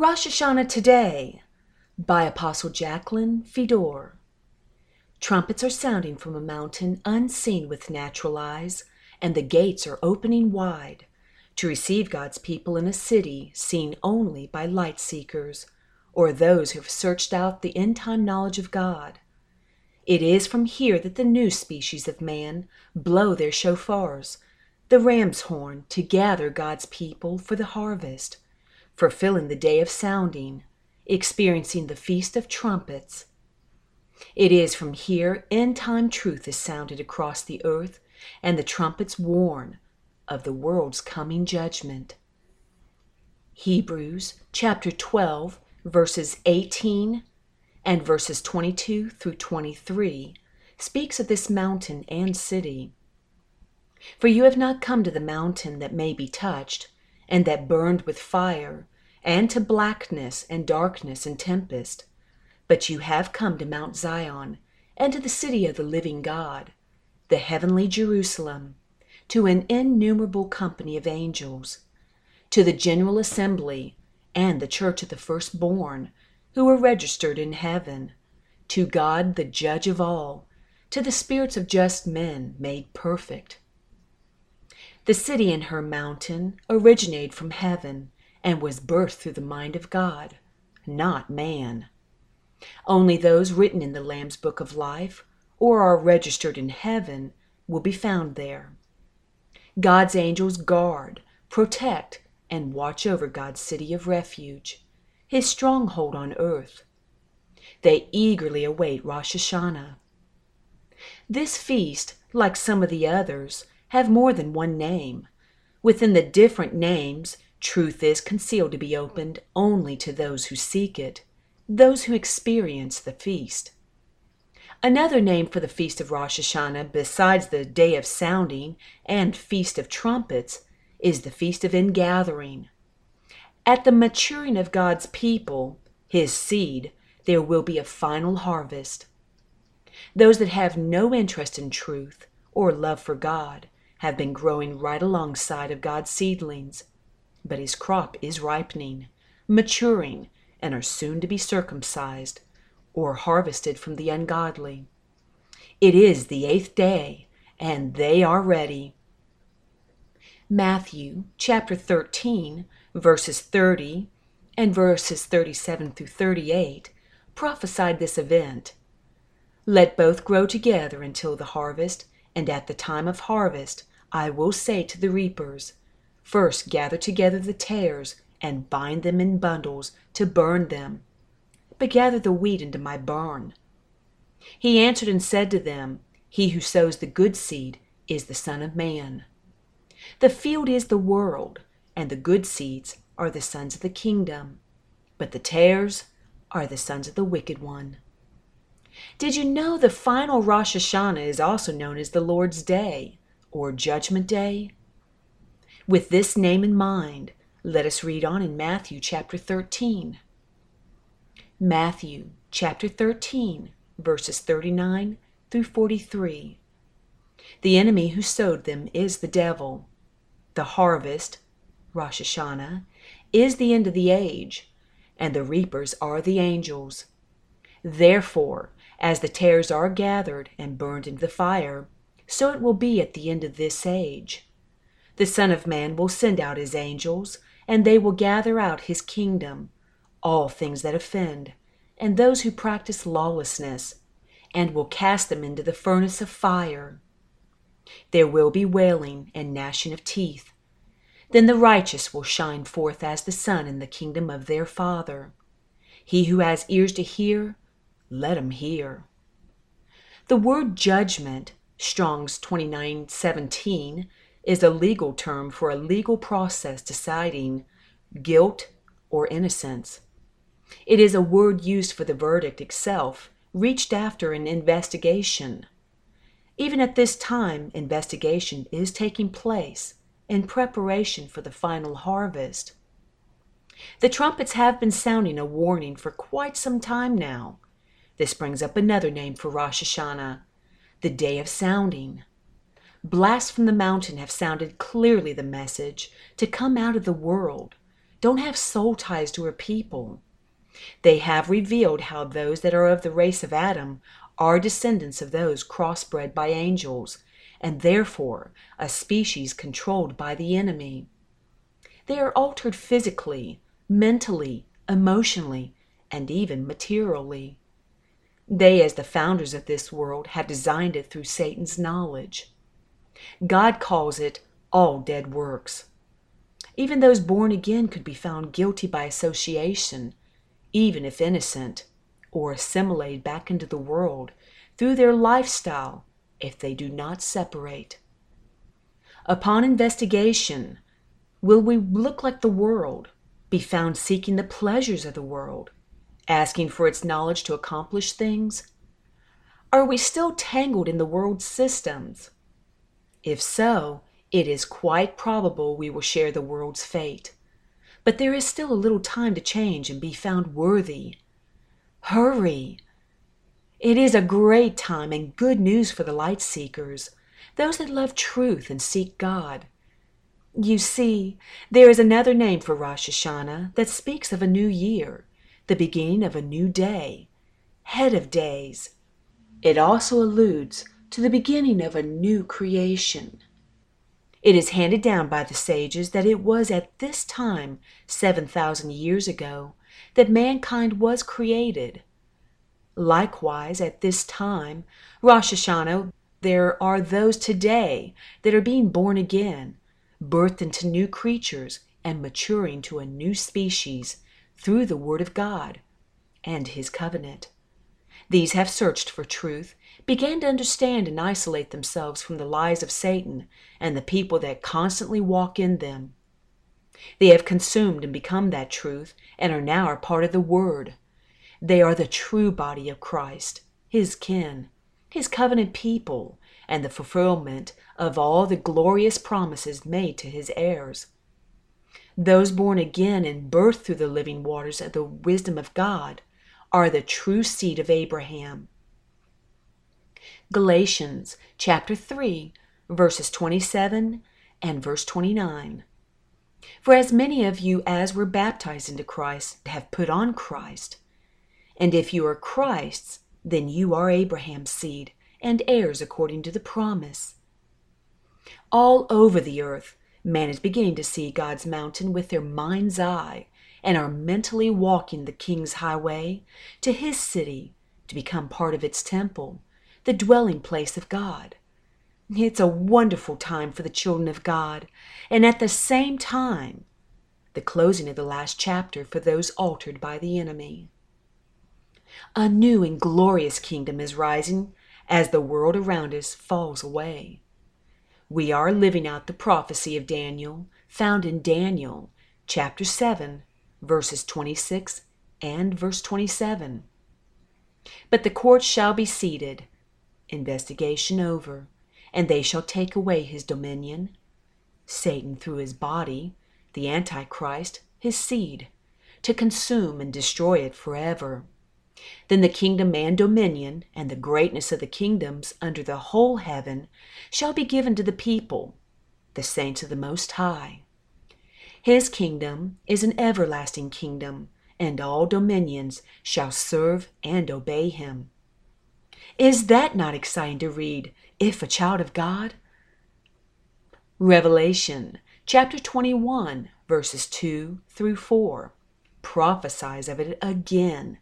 Rosh Hashanah Today by Apostle Jacqueline Fedor. Trumpets are sounding from a mountain unseen with natural eyes, and the gates are opening wide to receive God's people in a city seen only by light seekers or those who have searched out the end time knowledge of God. It is from here that the new species of man blow their shofars, the ram's horn, to gather God's people for the harvest fulfilling the day of sounding, experiencing the Feast of Trumpets. It is from here end time truth is sounded across the earth, and the trumpets warn of the world's coming judgment. Hebrews chapter 12, verses 18 and verses 22 through 23 speaks of this mountain and city. For you have not come to the mountain that may be touched, and that burned with fire, and to blackness and darkness and tempest. But you have come to Mount Zion, and to the city of the living God, the heavenly Jerusalem, to an innumerable company of angels, to the general assembly, and the church of the firstborn, who are registered in heaven, to God the judge of all, to the spirits of just men made perfect. The city and her mountain originate from heaven and was birthed through the mind of God, not man. Only those written in the Lamb's Book of Life or are registered in heaven will be found there. God's angels guard, protect, and watch over God's city of refuge, his stronghold on earth. They eagerly await Rosh Hashanah. This feast, like some of the others, have more than one name. Within the different names, Truth is concealed to be opened only to those who seek it, those who experience the feast. Another name for the Feast of Rosh Hashanah, besides the Day of Sounding and Feast of Trumpets, is the Feast of Ingathering. At the maturing of God's people, His seed, there will be a final harvest. Those that have no interest in truth or love for God have been growing right alongside of God's seedlings but his crop is ripening, maturing, and are soon to be circumcised or harvested from the ungodly. It is the eighth day, and they are ready. Matthew chapter 13, verses 30 and verses 37 through 38 prophesied this event. Let both grow together until the harvest, and at the time of harvest I will say to the reapers, First gather together the tares and bind them in bundles to burn them, but gather the wheat into my barn. He answered and said to them, He who sows the good seed is the Son of Man. The field is the world, and the good seeds are the sons of the kingdom, but the tares are the sons of the wicked one. Did you know the final Rosh Hashanah is also known as the Lord's Day or Judgment Day? With this name in mind, let us read on in Matthew chapter 13. Matthew chapter 13, verses 39 through 43. The enemy who sowed them is the devil. The harvest, Rosh Hashanah, is the end of the age, and the reapers are the angels. Therefore, as the tares are gathered and burned into the fire, so it will be at the end of this age. The Son of Man will send out his angels, and they will gather out his kingdom, all things that offend, and those who practice lawlessness, and will cast them into the furnace of fire. There will be wailing and gnashing of teeth. Then the righteous will shine forth as the sun in the kingdom of their Father. He who has ears to hear, let him hear. The word judgment, Strong's 2917, is a legal term for a legal process deciding guilt or innocence. It is a word used for the verdict itself, reached after an investigation. Even at this time, investigation is taking place in preparation for the final harvest. The trumpets have been sounding a warning for quite some time now. This brings up another name for Rosh Hashanah, the Day of Sounding blasts from the mountain have sounded clearly the message to come out of the world, don't have soul ties to her people. They have revealed how those that are of the race of Adam are descendants of those crossbred by angels, and therefore a species controlled by the enemy. They are altered physically, mentally, emotionally, and even materially. They, as the founders of this world, have designed it through Satan's knowledge. God calls it all dead works. Even those born again could be found guilty by association, even if innocent, or assimilated back into the world through their lifestyle if they do not separate. Upon investigation, will we look like the world, be found seeking the pleasures of the world, asking for its knowledge to accomplish things? Are we still tangled in the world's systems? If so, it is quite probable we will share the world's fate. But there is still a little time to change and be found worthy. Hurry! It is a great time and good news for the light seekers, those that love truth and seek God. You see, there is another name for Rosh Hashanah that speaks of a new year, the beginning of a new day, head of days. It also alludes to the beginning of a new creation. It is handed down by the sages that it was at this time, 7,000 years ago, that mankind was created. Likewise, at this time, Rosh Hashanah, there are those today that are being born again, birthed into new creatures, and maturing to a new species through the Word of God and His covenant. These have searched for truth began to understand and isolate themselves from the lies of Satan and the people that constantly walk in them. They have consumed and become that truth and are now a part of the Word. They are the true body of Christ, His kin, His covenant people, and the fulfillment of all the glorious promises made to His heirs. Those born again and birthed through the living waters of the wisdom of God are the true seed of Abraham Galatians chapter 3, verses 27 and verse 29. For as many of you as were baptized into Christ have put on Christ. And if you are Christ's, then you are Abraham's seed and heirs according to the promise. All over the earth, man is beginning to see God's mountain with their mind's eye and are mentally walking the king's highway to his city to become part of its temple the dwelling place of God. It's a wonderful time for the children of God, and at the same time, the closing of the last chapter for those altered by the enemy. A new and glorious kingdom is rising as the world around us falls away. We are living out the prophecy of Daniel found in Daniel chapter 7, verses 26 and verse 27. But the court shall be seated, investigation over, and they shall take away his dominion, Satan through his body, the Antichrist, his seed, to consume and destroy it forever. Then the kingdom and dominion, and the greatness of the kingdoms under the whole heaven, shall be given to the people, the saints of the Most High. His kingdom is an everlasting kingdom, and all dominions shall serve and obey him. Is that not exciting to read if a child of God? Revelation chapter 21, verses 2 through 4 prophesies of it again.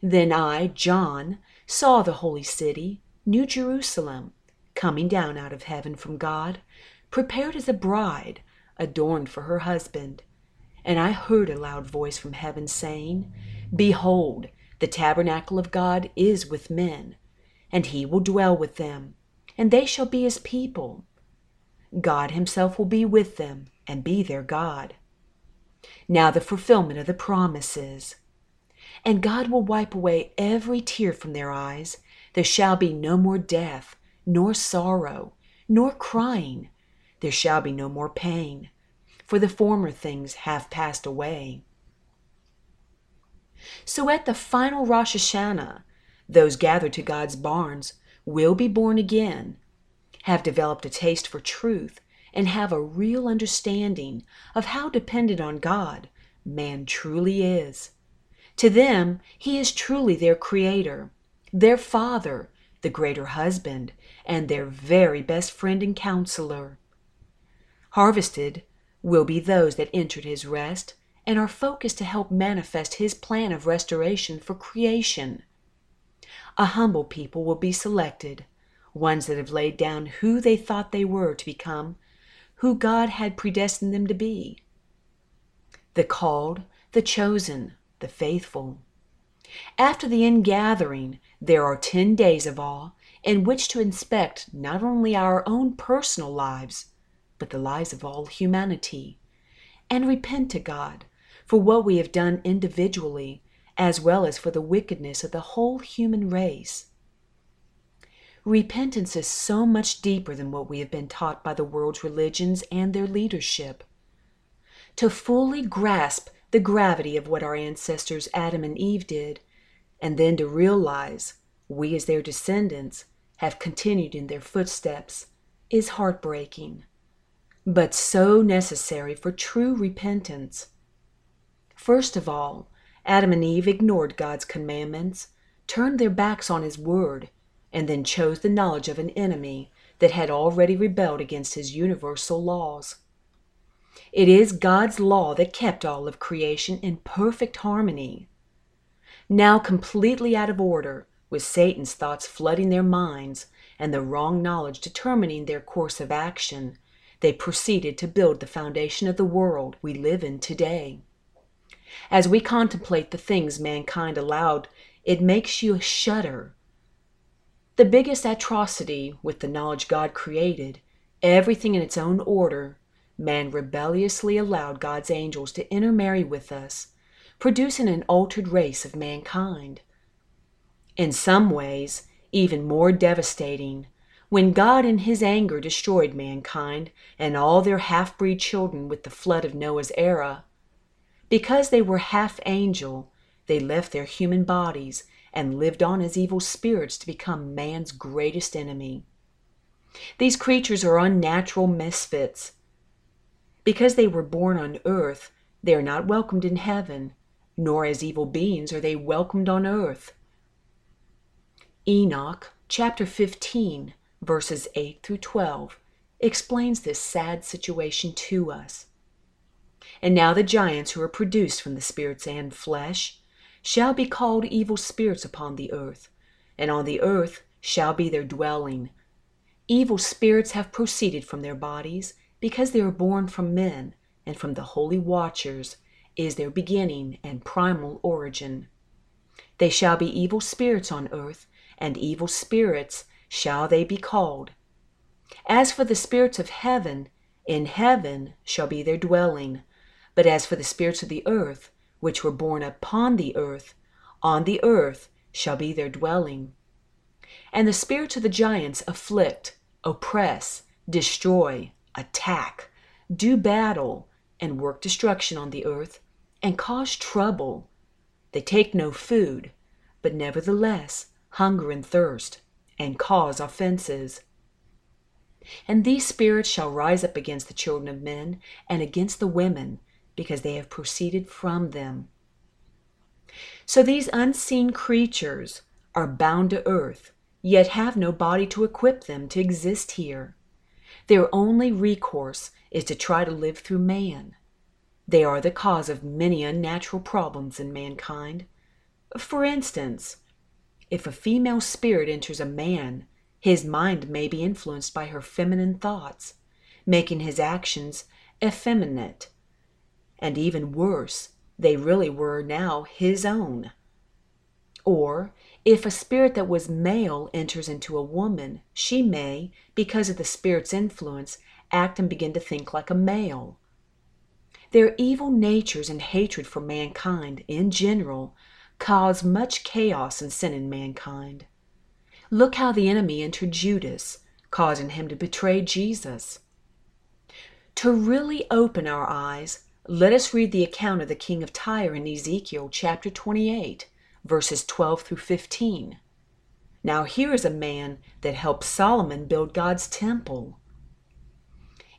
Then I, John, saw the holy city, New Jerusalem, coming down out of heaven from God, prepared as a bride, adorned for her husband. And I heard a loud voice from heaven saying, Behold, the tabernacle of God is with men and he will dwell with them, and they shall be his people. God himself will be with them and be their God. Now the fulfillment of the promises. And God will wipe away every tear from their eyes. There shall be no more death, nor sorrow, nor crying. There shall be no more pain, for the former things have passed away. So at the final Rosh Hashanah, those gathered to God's barns will be born again, have developed a taste for truth, and have a real understanding of how dependent on God man truly is. To them, he is truly their creator, their father, the greater husband, and their very best friend and counselor. Harvested will be those that entered his rest and are focused to help manifest his plan of restoration for creation. A humble people will be selected, ones that have laid down who they thought they were to become, who God had predestined them to be. The called, the chosen, the faithful. After the ingathering, there are ten days of awe in which to inspect not only our own personal lives, but the lives of all humanity, and repent to God for what we have done individually, as well as for the wickedness of the whole human race. Repentance is so much deeper than what we have been taught by the world's religions and their leadership. To fully grasp the gravity of what our ancestors Adam and Eve did, and then to realize we, as their descendants, have continued in their footsteps, is heartbreaking, but so necessary for true repentance. First of all, Adam and Eve ignored God's commandments, turned their backs on His word, and then chose the knowledge of an enemy that had already rebelled against His universal laws. It is God's law that kept all of creation in perfect harmony. Now completely out of order, with Satan's thoughts flooding their minds and the wrong knowledge determining their course of action, they proceeded to build the foundation of the world we live in today. As we contemplate the things mankind allowed, it makes you shudder. The biggest atrocity with the knowledge God created, everything in its own order, man rebelliously allowed God's angels to intermarry with us, producing an altered race of mankind. In some ways, even more devastating, when God in his anger destroyed mankind and all their half breed children with the flood of Noah's era. Because they were half angel, they left their human bodies and lived on as evil spirits to become man's greatest enemy. These creatures are unnatural misfits. Because they were born on earth, they are not welcomed in heaven, nor as evil beings are they welcomed on earth. Enoch chapter 15, verses 8 through 12, explains this sad situation to us. And now the giants who are produced from the spirits and flesh shall be called evil spirits upon the earth, and on the earth shall be their dwelling. Evil spirits have proceeded from their bodies, because they are born from men, and from the holy watchers is their beginning and primal origin. They shall be evil spirits on earth, and evil spirits shall they be called. As for the spirits of heaven, in heaven shall be their dwelling. But as for the spirits of the earth, which were born upon the earth, on the earth shall be their dwelling. And the spirits of the giants afflict, oppress, destroy, attack, do battle, and work destruction on the earth, and cause trouble. They take no food, but nevertheless hunger and thirst, and cause offenses. And these spirits shall rise up against the children of men and against the women, because they have proceeded from them. So these unseen creatures are bound to earth, yet have no body to equip them to exist here. Their only recourse is to try to live through man. They are the cause of many unnatural problems in mankind. For instance, if a female spirit enters a man, his mind may be influenced by her feminine thoughts, making his actions effeminate and even worse, they really were now his own. Or, if a spirit that was male enters into a woman, she may, because of the spirit's influence, act and begin to think like a male. Their evil natures and hatred for mankind, in general, cause much chaos and sin in mankind. Look how the enemy entered Judas, causing him to betray Jesus. To really open our eyes, let us read the account of the king of Tyre in Ezekiel chapter 28, verses 12 through 15. Now here is a man that helped Solomon build God's temple.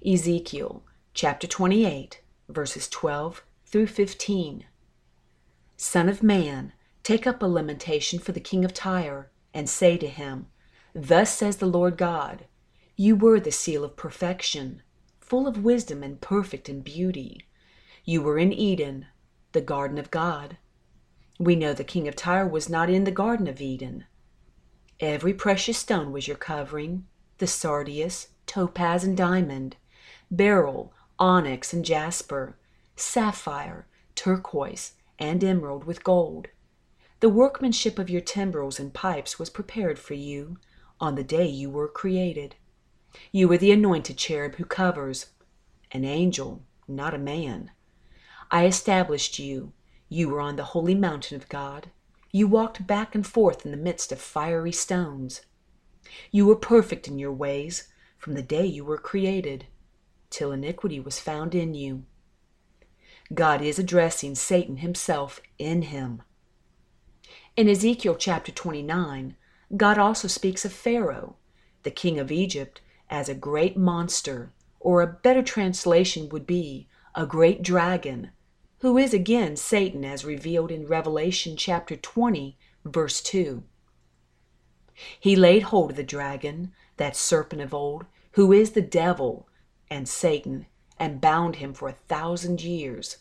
Ezekiel chapter 28, verses 12 through 15. Son of man, take up a lamentation for the king of Tyre, and say to him, Thus says the Lord God, You were the seal of perfection, full of wisdom and perfect in beauty. You were in Eden, the garden of God. We know the king of Tyre was not in the garden of Eden. Every precious stone was your covering the sardius, topaz, and diamond, beryl, onyx, and jasper, sapphire, turquoise, and emerald with gold. The workmanship of your timbrels and pipes was prepared for you on the day you were created. You were the anointed cherub who covers, an angel, not a man. I established you. You were on the holy mountain of God. You walked back and forth in the midst of fiery stones. You were perfect in your ways from the day you were created, till iniquity was found in you. God is addressing Satan himself in him. In Ezekiel chapter 29, God also speaks of Pharaoh, the king of Egypt, as a great monster, or a better translation would be a great dragon, who is again Satan as revealed in Revelation chapter 20, verse 2. He laid hold of the dragon, that serpent of old, who is the devil and Satan, and bound him for a thousand years.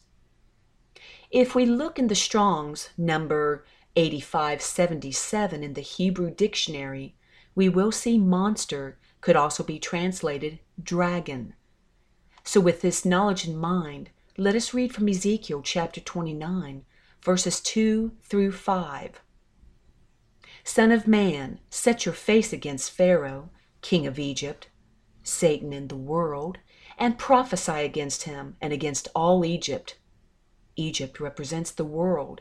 If we look in the Strong's number 8577 in the Hebrew dictionary, we will see monster could also be translated dragon. So, with this knowledge in mind, let us read from Ezekiel chapter 29, verses 2 through 5. Son of man, set your face against Pharaoh, king of Egypt, Satan in the world, and prophesy against him and against all Egypt. Egypt represents the world.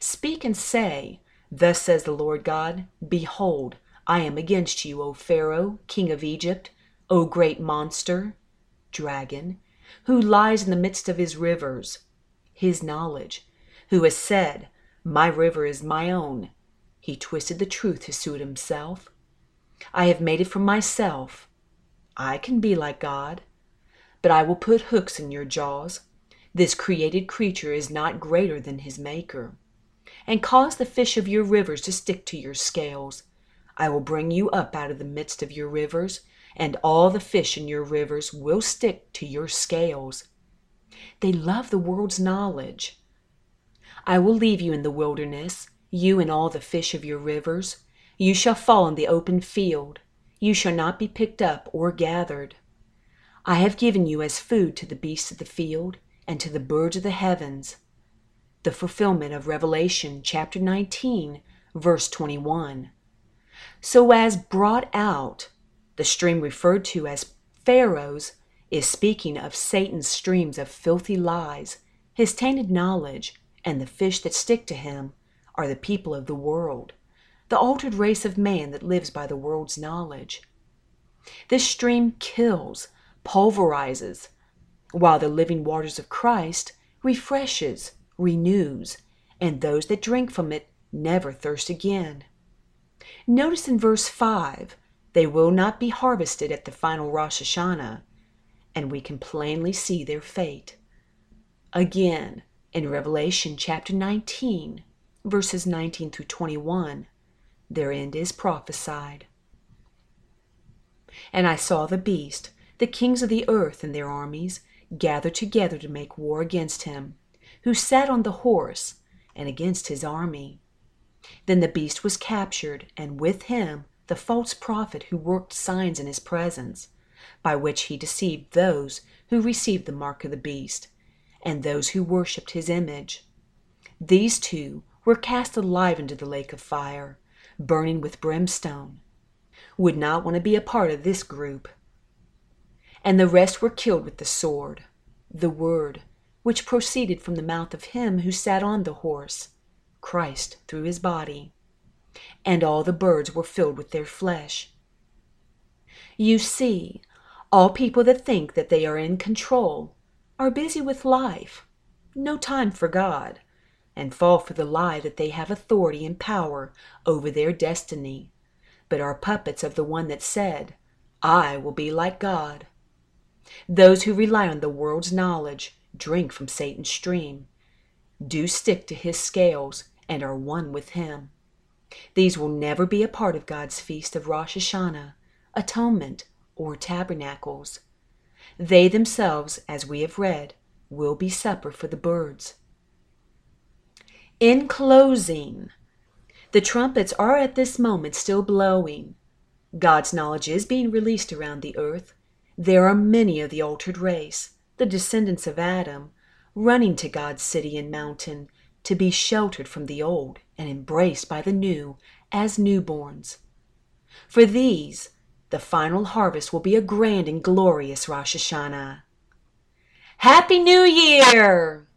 Speak and say, Thus says the Lord God Behold, I am against you, O Pharaoh, king of Egypt, O great monster, dragon who lies in the midst of his rivers, his knowledge, who has said, My river is my own. He twisted the truth to suit himself. I have made it for myself. I can be like God, but I will put hooks in your jaws. This created creature is not greater than his maker. And cause the fish of your rivers to stick to your scales. I will bring you up out of the midst of your rivers and all the fish in your rivers will stick to your scales. They love the world's knowledge. I will leave you in the wilderness, you and all the fish of your rivers. You shall fall in the open field. You shall not be picked up or gathered. I have given you as food to the beasts of the field and to the birds of the heavens. The fulfillment of Revelation chapter 19, verse 21. So as brought out the stream referred to as Pharaoh's is speaking of Satan's streams of filthy lies, his tainted knowledge, and the fish that stick to him are the people of the world, the altered race of man that lives by the world's knowledge. This stream kills, pulverizes, while the living waters of Christ refreshes, renews, and those that drink from it never thirst again. Notice in verse 5 they will not be harvested at the final Rosh Hashanah, and we can plainly see their fate. Again, in Revelation chapter 19, verses 19 through 21, their end is prophesied. And I saw the beast, the kings of the earth and their armies, gathered together to make war against him, who sat on the horse, and against his army. Then the beast was captured, and with him the false prophet who worked signs in his presence, by which he deceived those who received the mark of the beast, and those who worshipped his image. These two were cast alive into the lake of fire, burning with brimstone. Would not want to be a part of this group. And the rest were killed with the sword, the word, which proceeded from the mouth of him who sat on the horse, Christ through his body and all the birds were filled with their flesh. You see, all people that think that they are in control are busy with life, no time for God, and fall for the lie that they have authority and power over their destiny, but are puppets of the one that said, I will be like God. Those who rely on the world's knowledge drink from Satan's stream, do stick to his scales, and are one with him. These will never be a part of God's feast of Rosh Hashanah, Atonement, or Tabernacles. They themselves, as we have read, will be supper for the birds. In closing, the trumpets are at this moment still blowing. God's knowledge is being released around the earth. There are many of the altered race, the descendants of Adam, running to God's city and mountain to be sheltered from the old and embraced by the new as newborns. For these, the final harvest will be a grand and glorious Rosh Hashanah. Happy New Year!